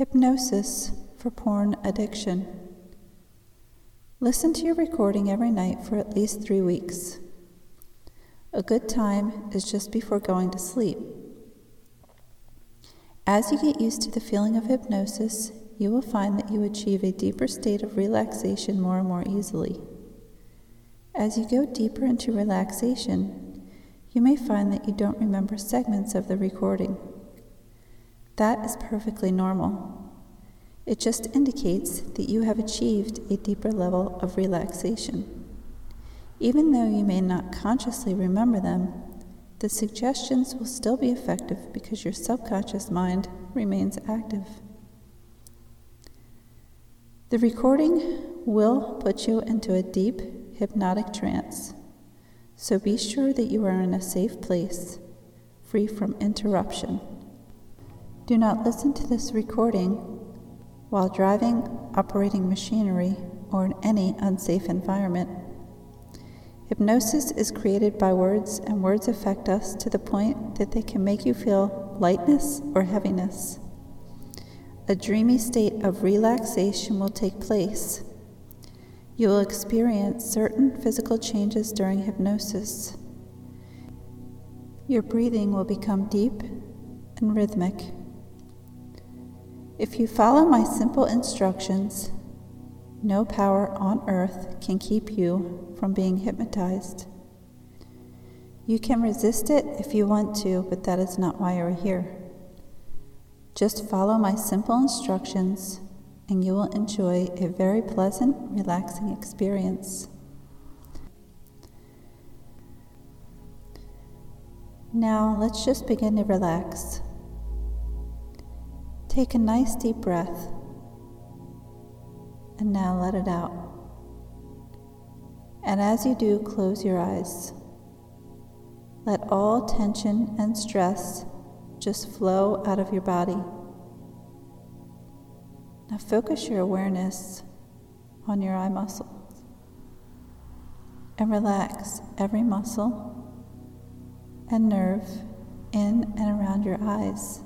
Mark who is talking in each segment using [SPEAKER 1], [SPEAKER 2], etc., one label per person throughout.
[SPEAKER 1] Hypnosis for porn addiction. Listen to your recording every night for at least three weeks. A good time is just before going to sleep. As you get used to the feeling of hypnosis, you will find that you achieve a deeper state of relaxation more and more easily. As you go deeper into relaxation, you may find that you don't remember segments of the recording. That is perfectly normal. It just indicates that you have achieved a deeper level of relaxation. Even though you may not consciously remember them, the suggestions will still be effective because your subconscious mind remains active. The recording will put you into a deep hypnotic trance, so be sure that you are in a safe place, free from interruption. Do not listen to this recording while driving, operating machinery, or in any unsafe environment. Hypnosis is created by words, and words affect us to the point that they can make you feel lightness or heaviness. A dreamy state of relaxation will take place. You will experience certain physical changes during hypnosis. Your breathing will become deep and rhythmic. If you follow my simple instructions, no power on earth can keep you from being hypnotized. You can resist it if you want to, but that is not why you're here. Just follow my simple instructions, and you will enjoy a very pleasant, relaxing experience. Now, let's just begin to relax. Take a nice deep breath and now let it out. And as you do, close your eyes. Let all tension and stress just flow out of your body. Now focus your awareness on your eye muscles and relax every muscle and nerve in and around your eyes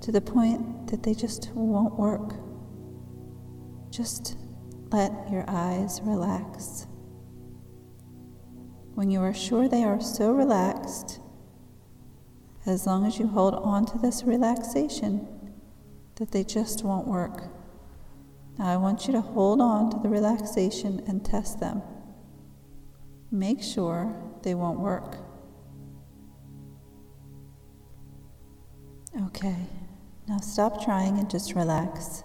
[SPEAKER 1] to the point that they just won't work. Just let your eyes relax. When you are sure they are so relaxed, as long as you hold on to this relaxation, that they just won't work. Now, I want you to hold on to the relaxation and test them. Make sure they won't work. Okay. Now stop trying and just relax.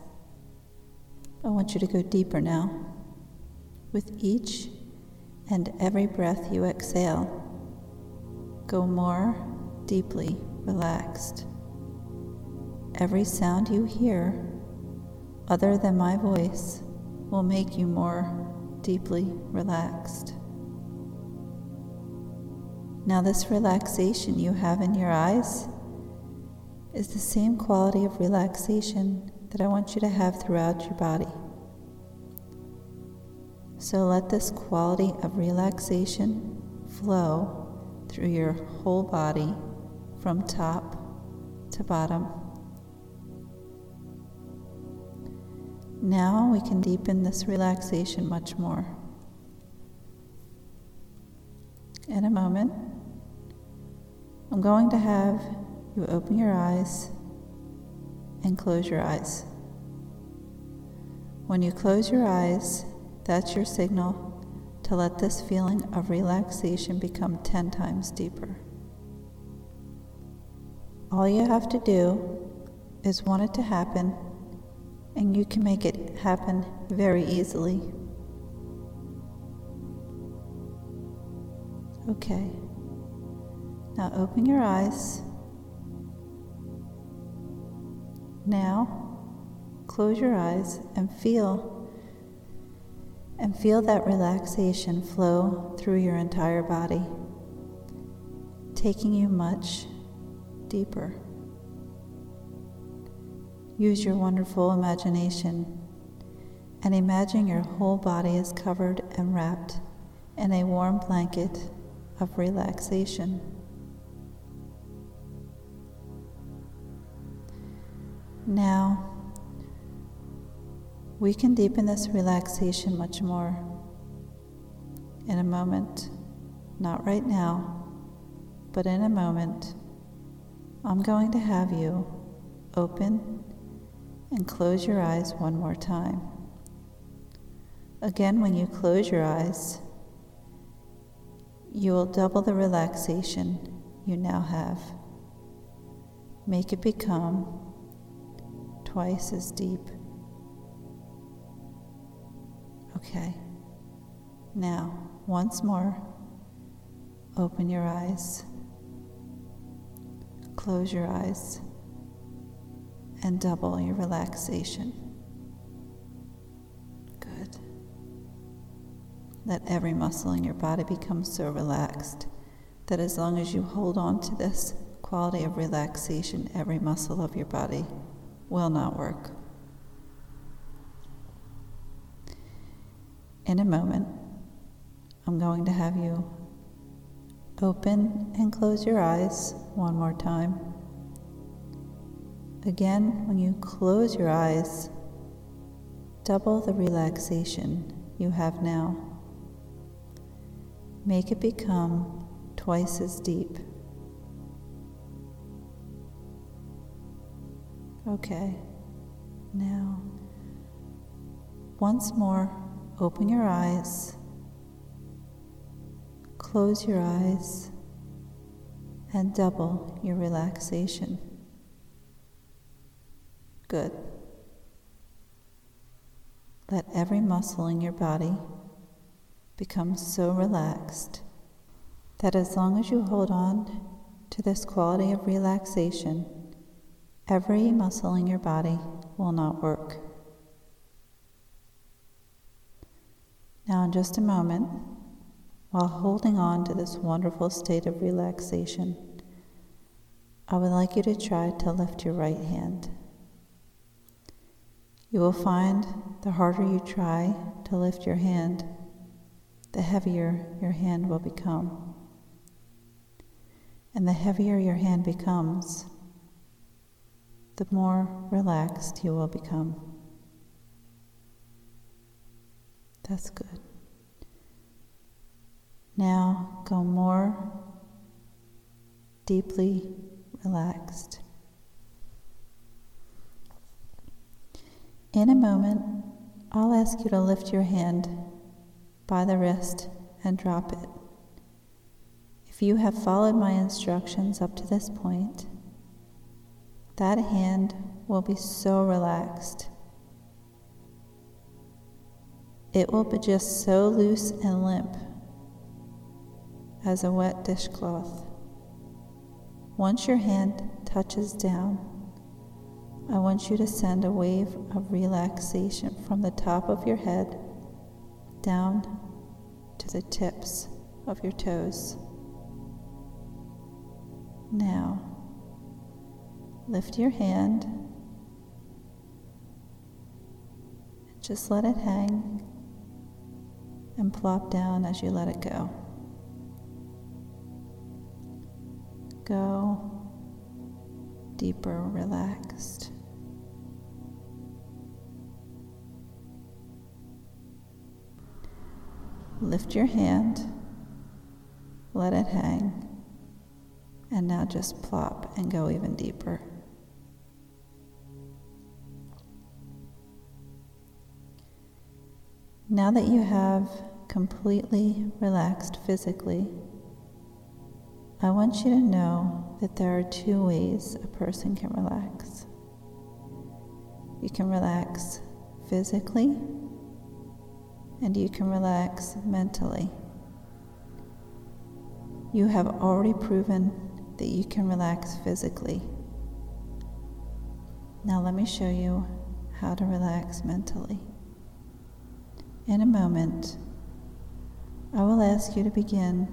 [SPEAKER 1] I want you to go deeper now. With each and every breath you exhale, go more deeply relaxed. Every sound you hear, other than my voice, will make you more deeply relaxed. Now, this relaxation you have in your eyes is the same quality of relaxation that I want you to have throughout your body. So let this quality of relaxation flow through your whole body from top to bottom. Now we can deepen this relaxation much more. In a moment, I'm going to have you open your eyes and close your eyes. When you close your eyes, that's your signal to let this feeling of relaxation become 10 times deeper. All you have to do is want it to happen, and you can make it happen very easily. Okay. Now open your eyes Now, close your eyes and feel and feel that relaxation flow through your entire body, taking you much deeper. Use your wonderful imagination and imagine your whole body is covered and wrapped in a warm blanket of relaxation. Now, We can deepen this relaxation much more in a moment, not right now, but in a moment. I'm going to have you open and close your eyes one more time. Again, when you close your eyes, you will double the relaxation you now have. Make it become twice as deep. Okay. Now, once more, open your eyes, close your eyes, and double your relaxation. Good. Let every muscle in your body become so relaxed that as long as you hold on to this quality of relaxation, every muscle of your body will not work. In a moment, I'm going to have you open and close your eyes one more time. Again, when you close your eyes, double the relaxation you have now. Make it become twice as deep. Okay, now, once more, open your eyes, close your eyes, and double your relaxation. Good. Let every muscle in your body become so relaxed that as long as you hold on to this quality of relaxation, Every muscle in your body will not work. Now, in just a moment, while holding on to this wonderful state of relaxation, I would like you to try to lift your right hand. You will find the harder you try to lift your hand, the heavier your hand will become. And the heavier your hand becomes, the more relaxed you will become. That's good. Now go more deeply relaxed. In a moment, I'll ask you to lift your hand by the wrist and drop it. If you have followed my instructions up to this point, that hand will be so relaxed. It will be just so loose and limp as a wet dishcloth. Once your hand touches down, I want you to send a wave of relaxation from the top of your head down to the tips of your toes. Now, lift your hand and just let it hang and plop down as you let it go. Go deeper, relaxed. Lift your hand, let it hang, and now just plop and go even deeper. Now that you have completely relaxed physically, I want you to know that there are two ways a person can relax. You can relax physically, and you can relax mentally. You have already proven that you can relax physically. Now, let me show you how to relax mentally. In a moment, I will ask you to begin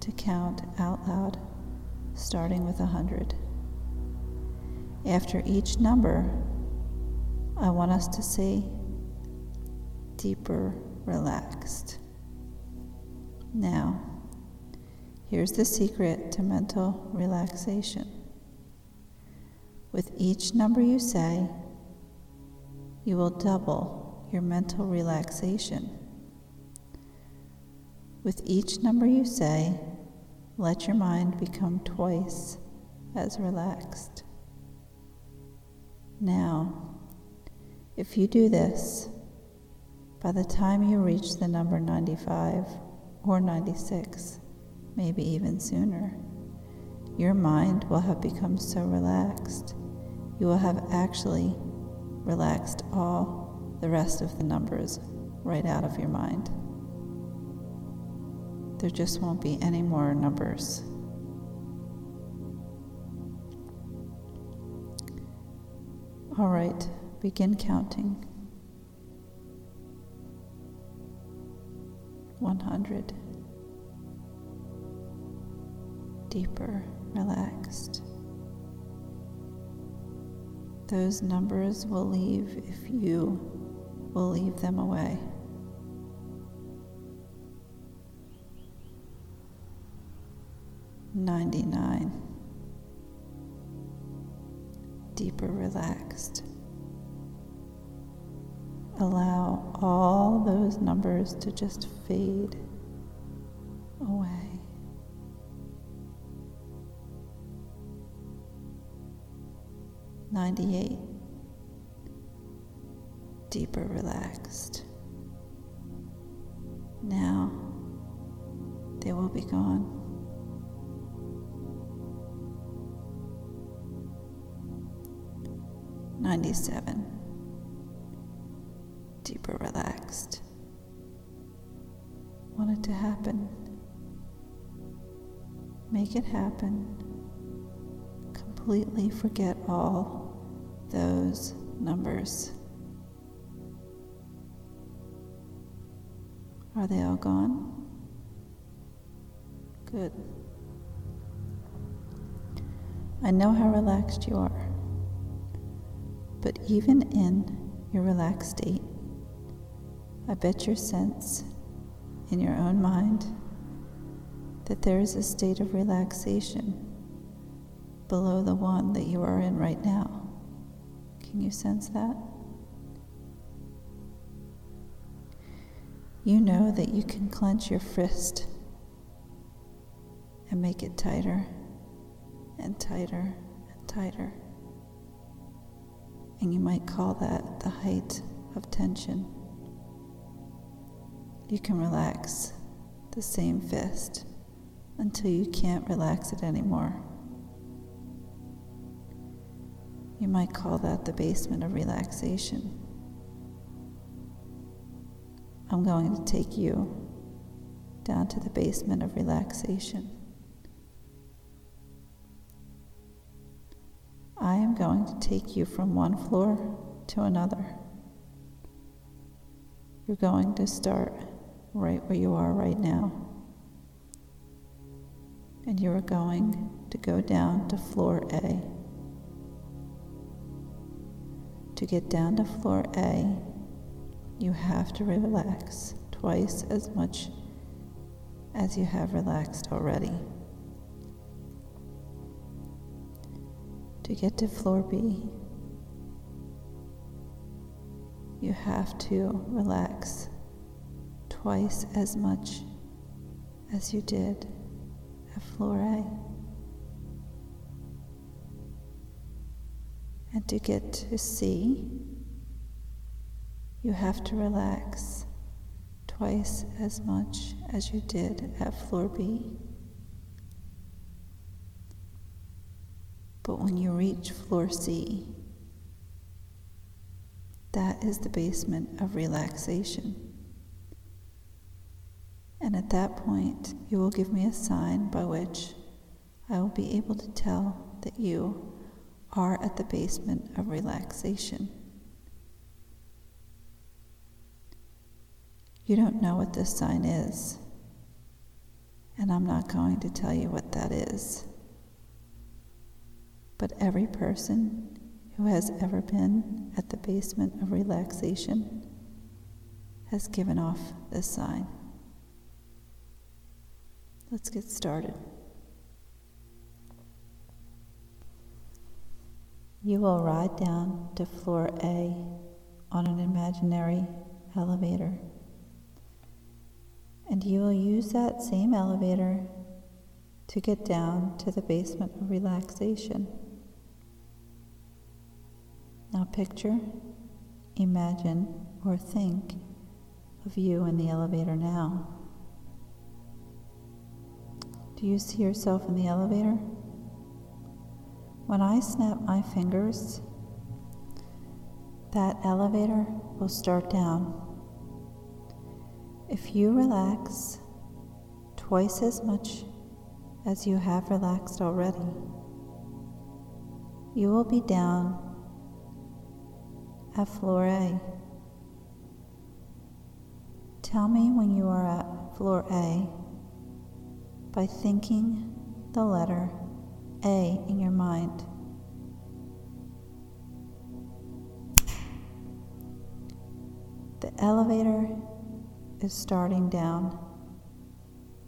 [SPEAKER 1] to count out loud, starting with a hundred. After each number, I want us to say deeper, relaxed. Now, here's the secret to mental relaxation. With each number you say, you will double your mental relaxation. With each number you say, let your mind become twice as relaxed. Now, if you do this, by the time you reach the number 95 or 96, maybe even sooner, your mind will have become so relaxed, you will have actually relaxed all the rest of the numbers right out of your mind. There just won't be any more numbers. All right, begin counting. 100. Deeper, relaxed. Those numbers will leave if you will leave them away. Ninety-nine. Deeper relaxed. Allow all those numbers to just fade away. 98. Deeper relaxed. Now they will be gone. Ninety-seven. Deeper relaxed. Want it to happen. Make it happen. Completely forget all those numbers. Are they all gone? Good. I know how relaxed you are. But even in your relaxed state, I bet your sense in your own mind that there is a state of relaxation below the one that you are in right now. Can you sense that? You know that you can clench your fist and make it tighter and tighter and tighter. And you might call that the height of tension. You can relax the same fist until you can't relax it anymore. You might call that the basement of relaxation. I'm going to take you down to the basement of relaxation. I am going to take you from one floor to another. You're going to start right where you are right now. And you are going to go down to floor A. To get down to floor A, you have to relax twice as much as you have relaxed already. To get to floor B, you have to relax twice as much as you did at floor A. And to get to C, you have to relax twice as much as you did at floor B. But when you reach floor C, that is the basement of relaxation. And at that point, you will give me a sign by which I will be able to tell that you are at the basement of relaxation. You don't know what this sign is, and I'm not going to tell you what that is. But every person who has ever been at the basement of relaxation has given off this sign. Let's get started. You will ride down to floor A on an imaginary elevator. And you will use that same elevator to get down to the basement of relaxation. Now picture, imagine, or think of you in the elevator now. Do you see yourself in the elevator? When I snap my fingers, that elevator will start down. If you relax twice as much as you have relaxed already, you will be down at floor A. Tell me when you are at floor A by thinking the letter A in your mind. The elevator is starting down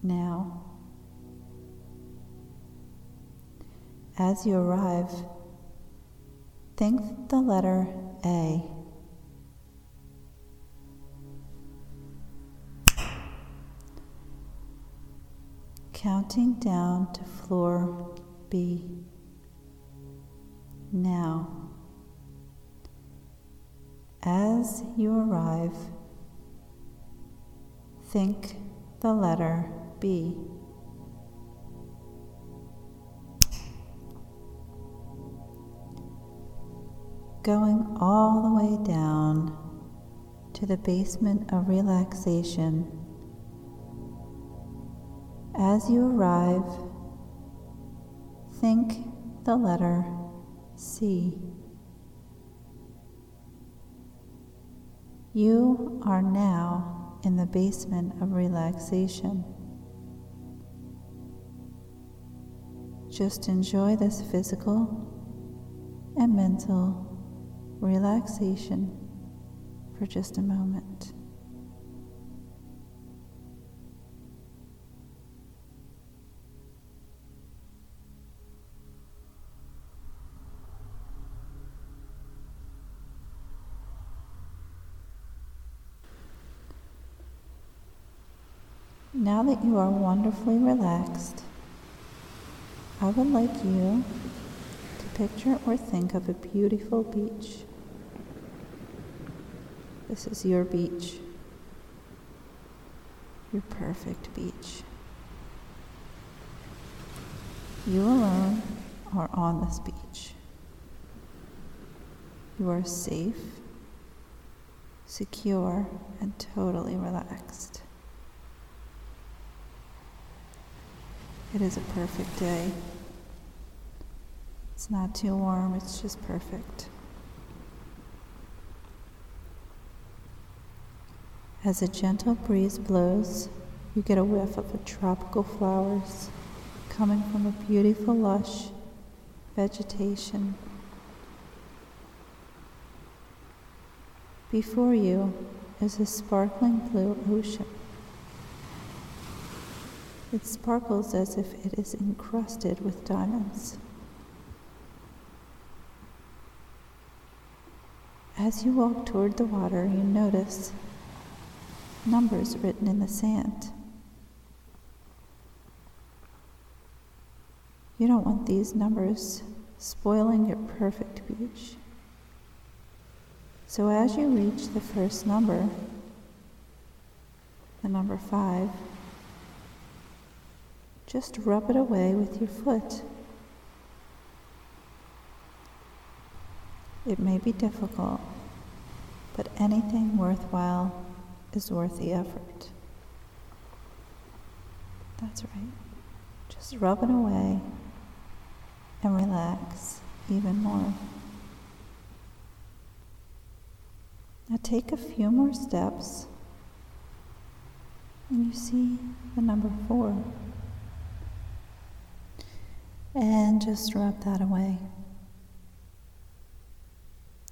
[SPEAKER 1] now. As you arrive, think the letter A. Counting down to floor B. Now, as you arrive, think the letter B. going all the way down to the basement of relaxation. As you arrive, think the letter C. You are now in the basement of relaxation. Just enjoy this physical and mental relaxation for just a moment. That you are wonderfully relaxed, I would like you to picture or think of a beautiful beach. This is your beach, your perfect beach. You alone are on this beach. You are safe, secure, and totally relaxed. It is a perfect day. It's not too warm, it's just perfect. As a gentle breeze blows, you get a whiff of the tropical flowers coming from a beautiful, lush vegetation. Before you is a sparkling blue ocean. It sparkles as if it is encrusted with diamonds. As you walk toward the water, you notice numbers written in the sand. You don't want these numbers spoiling your perfect beach. So as you reach the first number, the number five, just rub it away with your foot. It may be difficult, but anything worthwhile is worth the effort. That's right. Just rub it away and relax even more. Now take a few more steps and you see the number four. And just rub that away.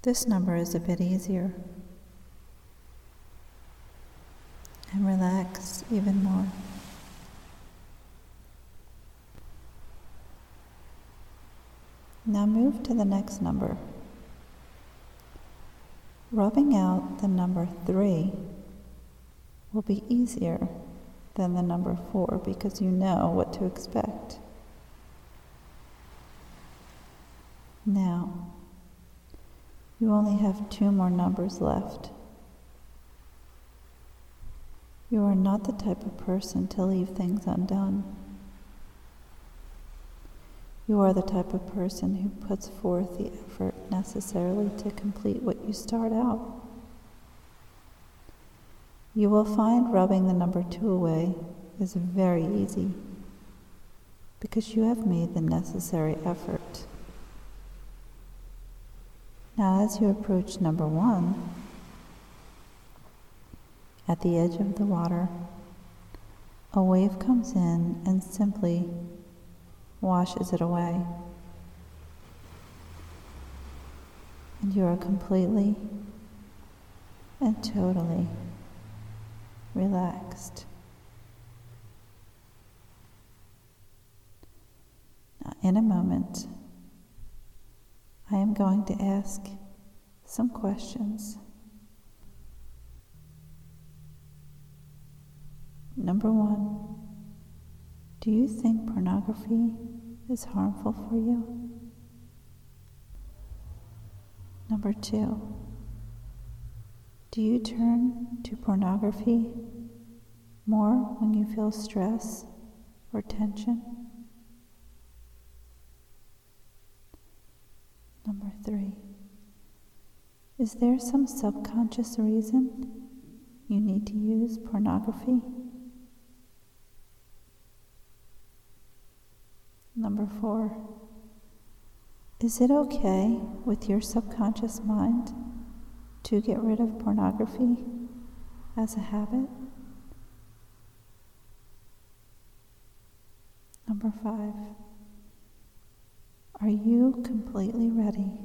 [SPEAKER 1] This number is a bit easier. and relax even more. Now move to the next number. Rubbing out the number three will be easier than the number four because you know what to expect. Now, you only have two more numbers left. You are not the type of person to leave things undone. You are the type of person who puts forth the effort necessarily to complete what you start out. You will find rubbing the number two away is very easy because you have made the necessary effort. Now, as you approach number one, at the edge of the water, a wave comes in and simply washes it away. And you are completely and totally relaxed. Now, in a moment, I am going to ask some questions. Number one, do you think pornography is harmful for you? Number two, do you turn to pornography more when you feel stress or tension? Number three, is there some subconscious reason you need to use pornography? Number four, is it okay with your subconscious mind to get rid of pornography as a habit? Number five, are you completely ready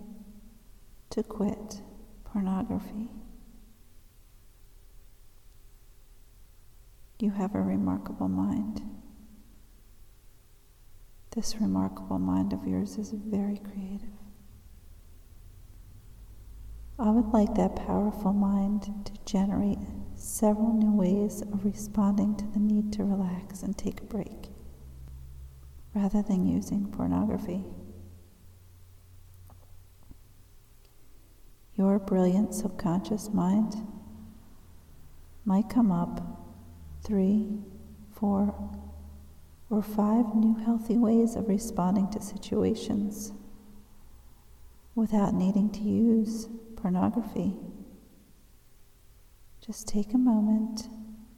[SPEAKER 1] to quit pornography? You have a remarkable mind. This remarkable mind of yours is very creative. I would like that powerful mind to generate several new ways of responding to the need to relax and take a break, rather than using pornography. Your brilliant subconscious mind might come up three, four, or five new healthy ways of responding to situations without needing to use pornography. Just take a moment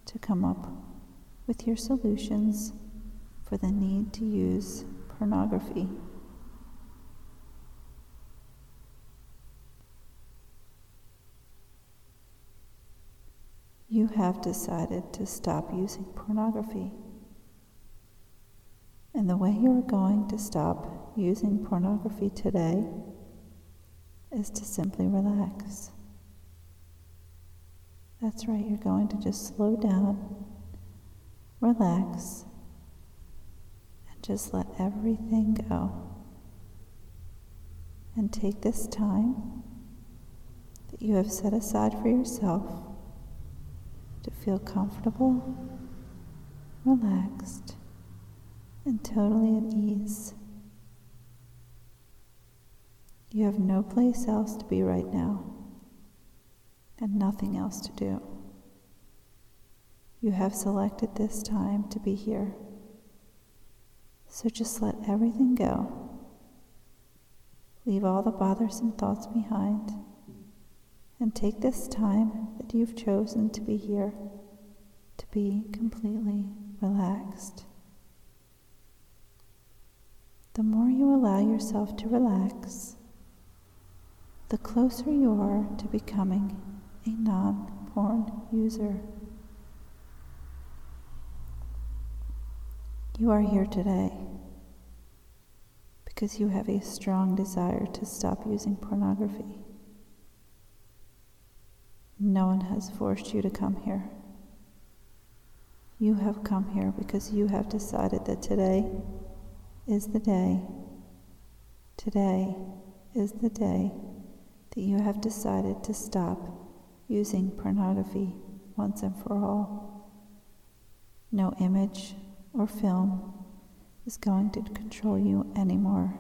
[SPEAKER 1] to come up with your solutions for the need to use pornography. You have decided to stop using pornography. And the way you are going to stop using pornography today is to simply relax. That's right, you're going to just slow down, relax, and just let everything go. And take this time that you have set aside for yourself to feel comfortable, relaxed, and totally at ease. You have no place else to be right now and nothing else to do. You have selected this time to be here. So just let everything go. Leave all the bothersome thoughts behind and take this time that you've chosen to be here to be completely relaxed. The more you allow yourself to relax, the closer you are to becoming a non porn user. You are here today because you have a strong desire to stop using pornography. No one has forced you to come here. You have come here because you have decided that today is the day. Today is the day that you have decided to stop using pornography once and for all. No image or film is going to control you anymore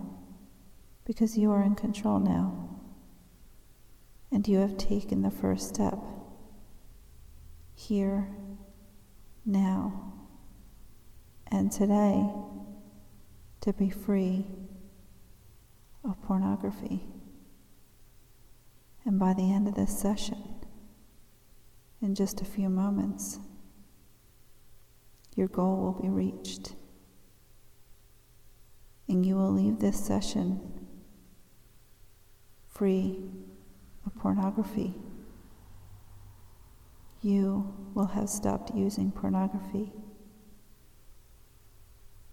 [SPEAKER 1] because you are in control now and you have taken the first step. Here, now, and today to be free of pornography. And by the end of this session, in just a few moments, your goal will be reached. And you will leave this session free of pornography. You will have stopped using pornography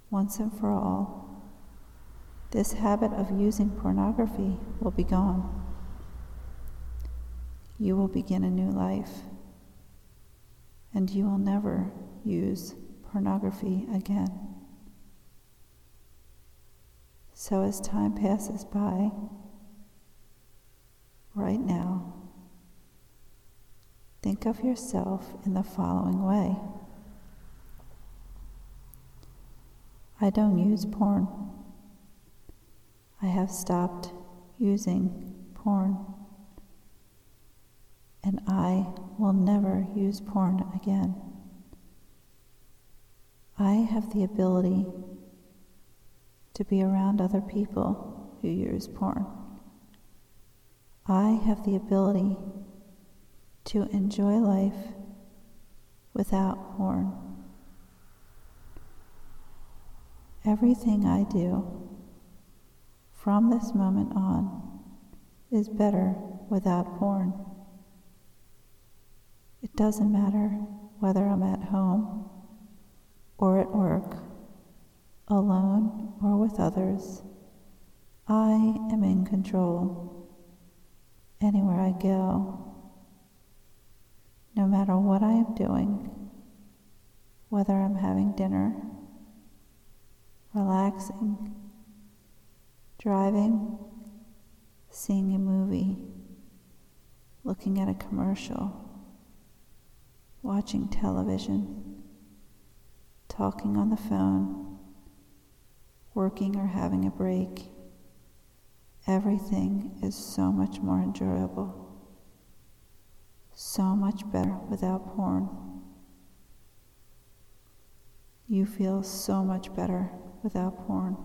[SPEAKER 1] once and for all. This habit of using pornography will be gone. You will begin a new life, and you will never use pornography again. So, as time passes by, right now, think of yourself in the following way I don't use porn. I have stopped using porn. And I will never use porn again. I have the ability to be around other people who use porn. I have the ability to enjoy life without porn. Everything I do from this moment on is better without porn. It doesn't matter whether I'm at home or at work, alone or with others. I am in control anywhere I go, no matter what I am doing, whether I'm having dinner, relaxing, driving, seeing a movie, looking at a commercial, watching television, talking on the phone, working or having a break everything is so much more enjoyable, so much better without porn. You feel so much better without porn,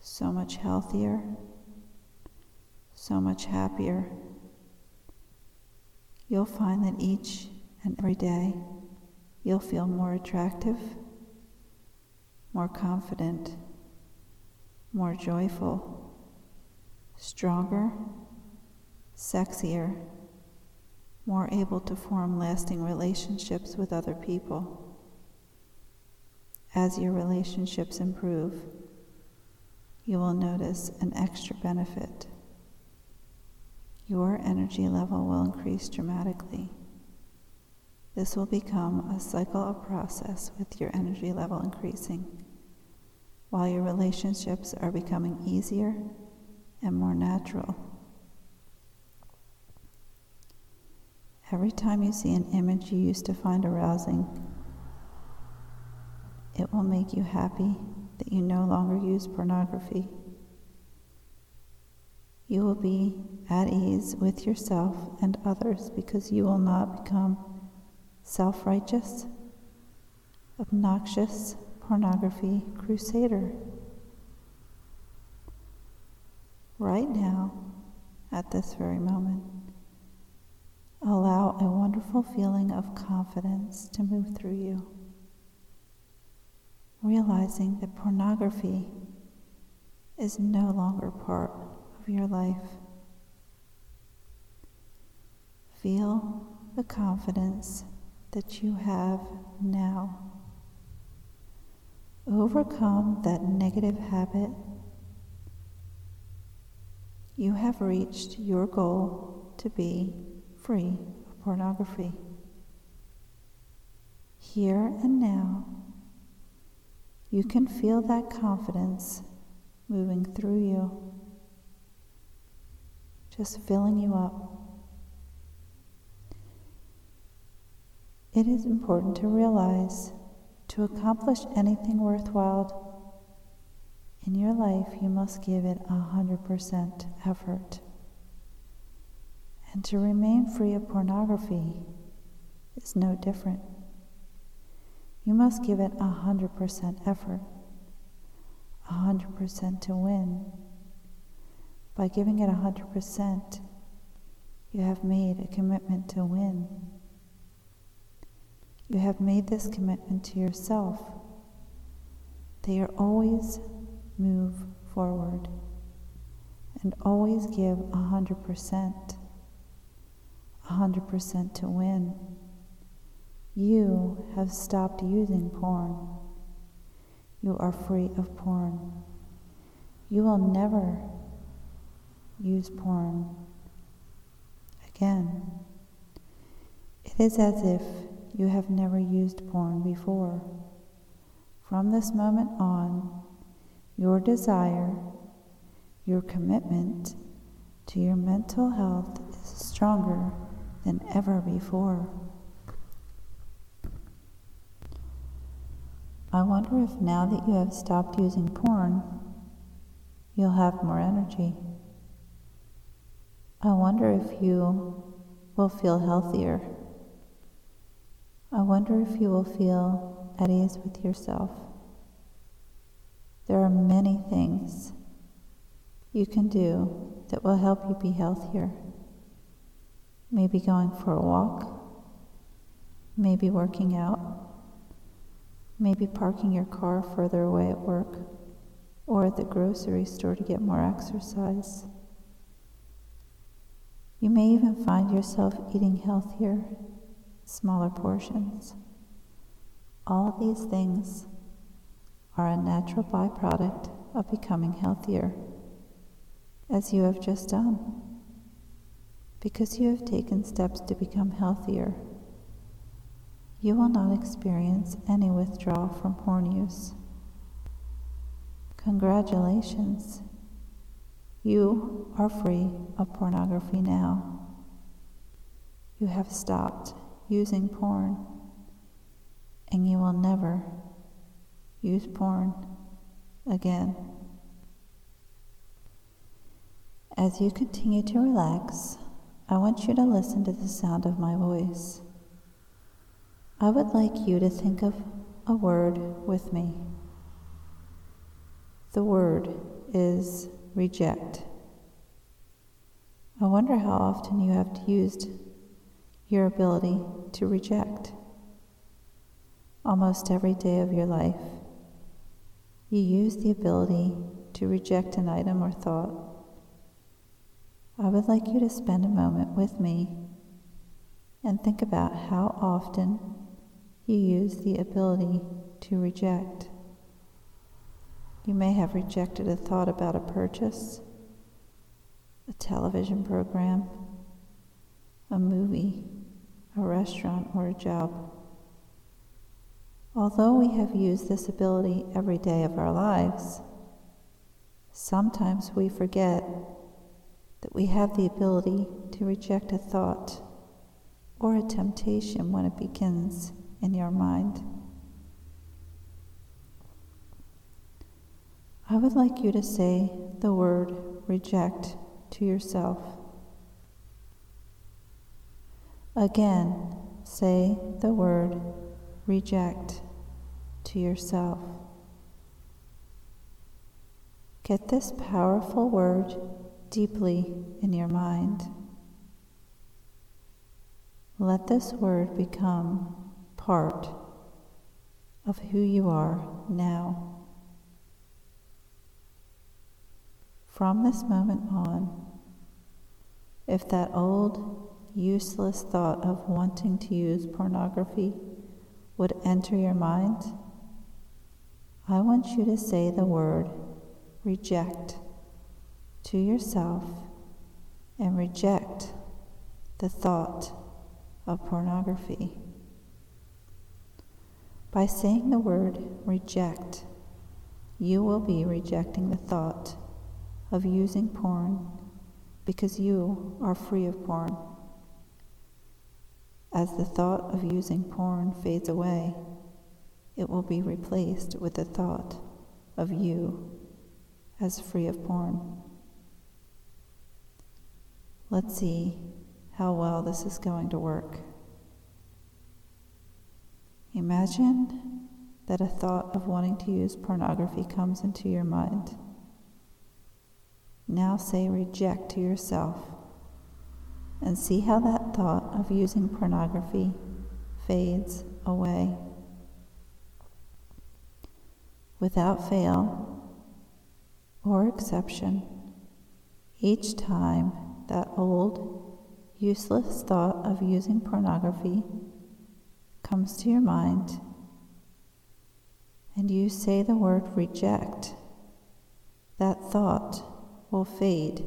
[SPEAKER 1] so much healthier, so much happier. You'll find that each and every day you'll feel more attractive, more confident more joyful, stronger, sexier, more able to form lasting relationships with other people. As your relationships improve, you will notice an extra benefit. Your energy level will increase dramatically. This will become a cycle of process with your energy level increasing while your relationships are becoming easier and more natural. Every time you see an image you used to find arousing, it will make you happy that you no longer use pornography. You will be at ease with yourself and others because you will not become self righteous, obnoxious, pornography crusader. Right now, at this very moment, allow a wonderful feeling of confidence to move through you, realizing that pornography is no longer part of your life. Feel the confidence that you have now overcome that negative habit, you have reached your goal to be free of pornography. Here and now, you can feel that confidence moving through you. just filling you up. It is important to realize to accomplish anything worthwhile in your life, you must give it a hundred percent effort. And to remain free of pornography is no different. You must give it a hundred percent effort, a hundred percent to win. By giving it a hundred percent, you have made a commitment to win. You have made this commitment to yourself that you always move forward and always give a hundred percent, a hundred percent to win. You have stopped using porn. You are free of porn. You will never use porn again. It is as if you have never used porn before. From this moment on, your desire, your commitment to your mental health is stronger than ever before. I wonder if now that you have stopped using porn, you'll have more energy. I wonder if you will feel healthier. I wonder if you will feel at ease with yourself. There are many things you can do that will help you be healthier. Maybe going for a walk, maybe working out, maybe parking your car further away at work or at the grocery store to get more exercise. You may even find yourself eating healthier, smaller portions. All these things are a natural byproduct of becoming healthier, as you have just done. Because you have taken steps to become healthier, you will not experience any withdrawal from porn use. Congratulations, you are free of pornography now. You have stopped using porn, and you will never use porn again. As you continue to relax, I want you to listen to the sound of my voice. I would like you to think of a word with me. The word is reject. I wonder how often you have used your ability to reject. Almost every day of your life, you use the ability to reject an item or thought. I would like you to spend a moment with me and think about how often you use the ability to reject. You may have rejected a thought about a purchase, a television program, a movie, a restaurant, or a job. Although we have used this ability every day of our lives, sometimes we forget that we have the ability to reject a thought or a temptation when it begins in your mind. I would like you to say the word reject to yourself. Again, say the word reject to yourself. Get this powerful word deeply in your mind. Let this word become part of who you are now. From this moment on, if that old, useless thought of wanting to use pornography would enter your mind, I want you to say the word reject to yourself and reject the thought of pornography. By saying the word reject, you will be rejecting the thought of using porn because you are free of porn. As the thought of using porn fades away, it will be replaced with the thought of you as free of porn. Let's see how well this is going to work. Imagine that a thought of wanting to use pornography comes into your mind. Now say reject to yourself and see how that thought of using pornography fades away. Without fail or exception, each time that old, useless thought of using pornography comes to your mind, and you say the word reject, that thought will fade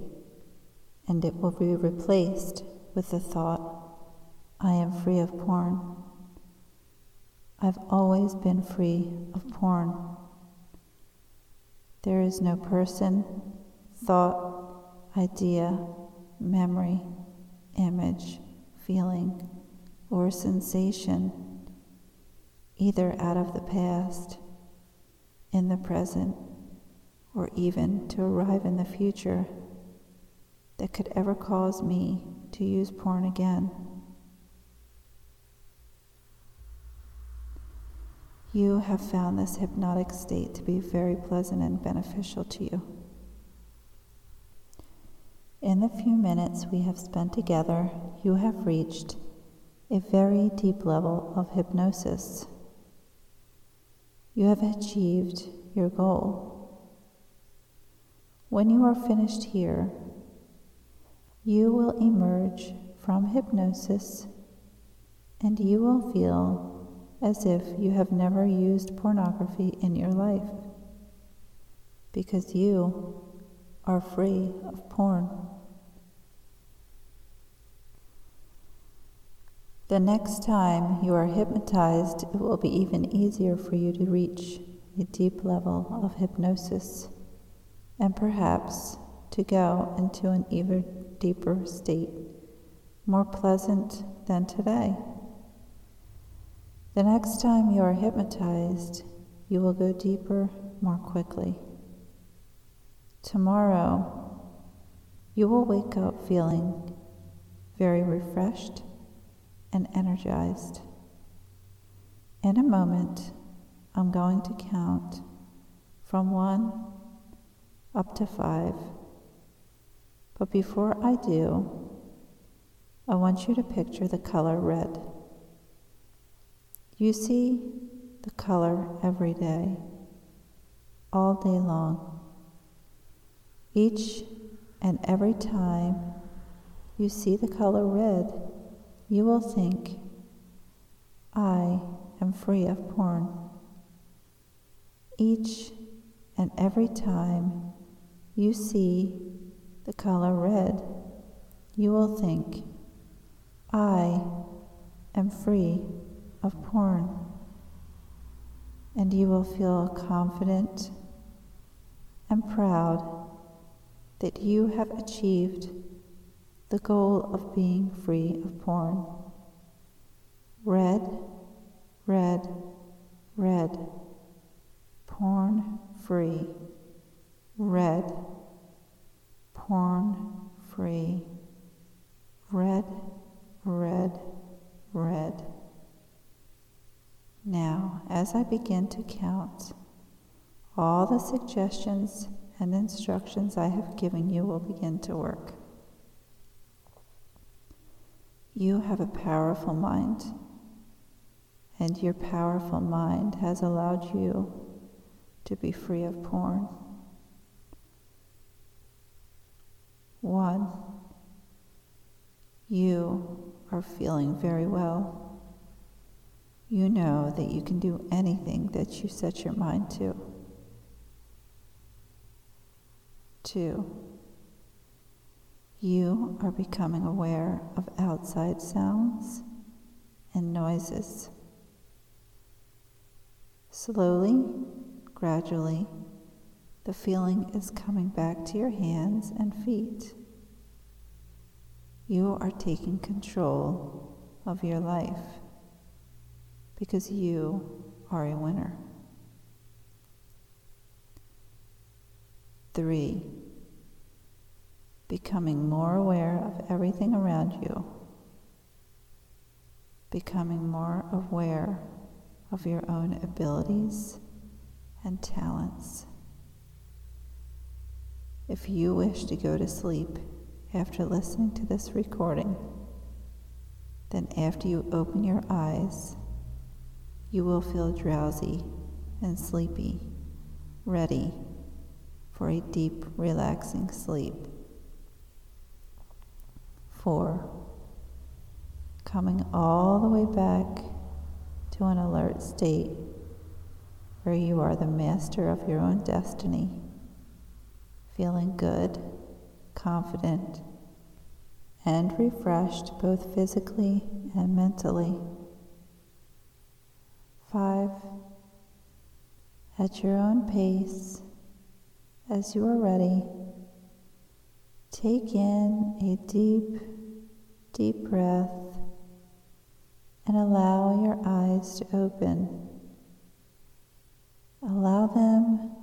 [SPEAKER 1] and it will be replaced with the thought, I am free of porn. I've always been free of porn. There is no person, thought, idea, memory, image, feeling, or sensation, either out of the past, in the present, or even to arrive in the future, that could ever cause me to use porn again. You have found this hypnotic state to be very pleasant and beneficial to you. In the few minutes we have spent together, you have reached a very deep level of hypnosis. You have achieved your goal. When you are finished here, you will emerge from hypnosis and you will feel as if you have never used pornography in your life because you are free of porn. The next time you are hypnotized, it will be even easier for you to reach a deep level of hypnosis and perhaps to go into an even deeper state, more pleasant than today. The next time you are hypnotized, you will go deeper more quickly. Tomorrow, you will wake up feeling very refreshed and energized. In a moment, I'm going to count from one up to five. But before I do, I want you to picture the color red. You see the color every day, all day long. Each and every time you see the color red, you will think, I am free of porn. Each and every time you see the color red, you will think, I am free of porn. And you will feel confident and proud that you have achieved the goal of being free of porn. Red, red, red, porn free, red, porn free, red, red, red. Now, as I begin to count, all the suggestions and instructions I have given you will begin to work. You have a powerful mind, and your powerful mind has allowed you to be free of porn. One, you are feeling very well you know that you can do anything that you set your mind to. Two, you are becoming aware of outside sounds and noises. Slowly, gradually, the feeling is coming back to your hands and feet. You are taking control of your life because you are a winner. Three, becoming more aware of everything around you, becoming more aware of your own abilities and talents. If you wish to go to sleep after listening to this recording, then after you open your eyes, you will feel drowsy and sleepy, ready for a deep, relaxing sleep. Four, coming all the way back to an alert state where you are the master of your own destiny, feeling good confident, and refreshed both physically and mentally. Five, at your own pace, as you are ready, take in a deep, deep breath and allow your eyes to open. Allow them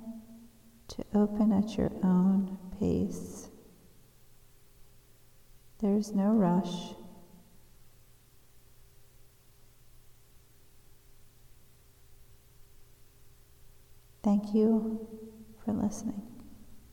[SPEAKER 1] to open at your own pace. There's no rush. Thank you for listening.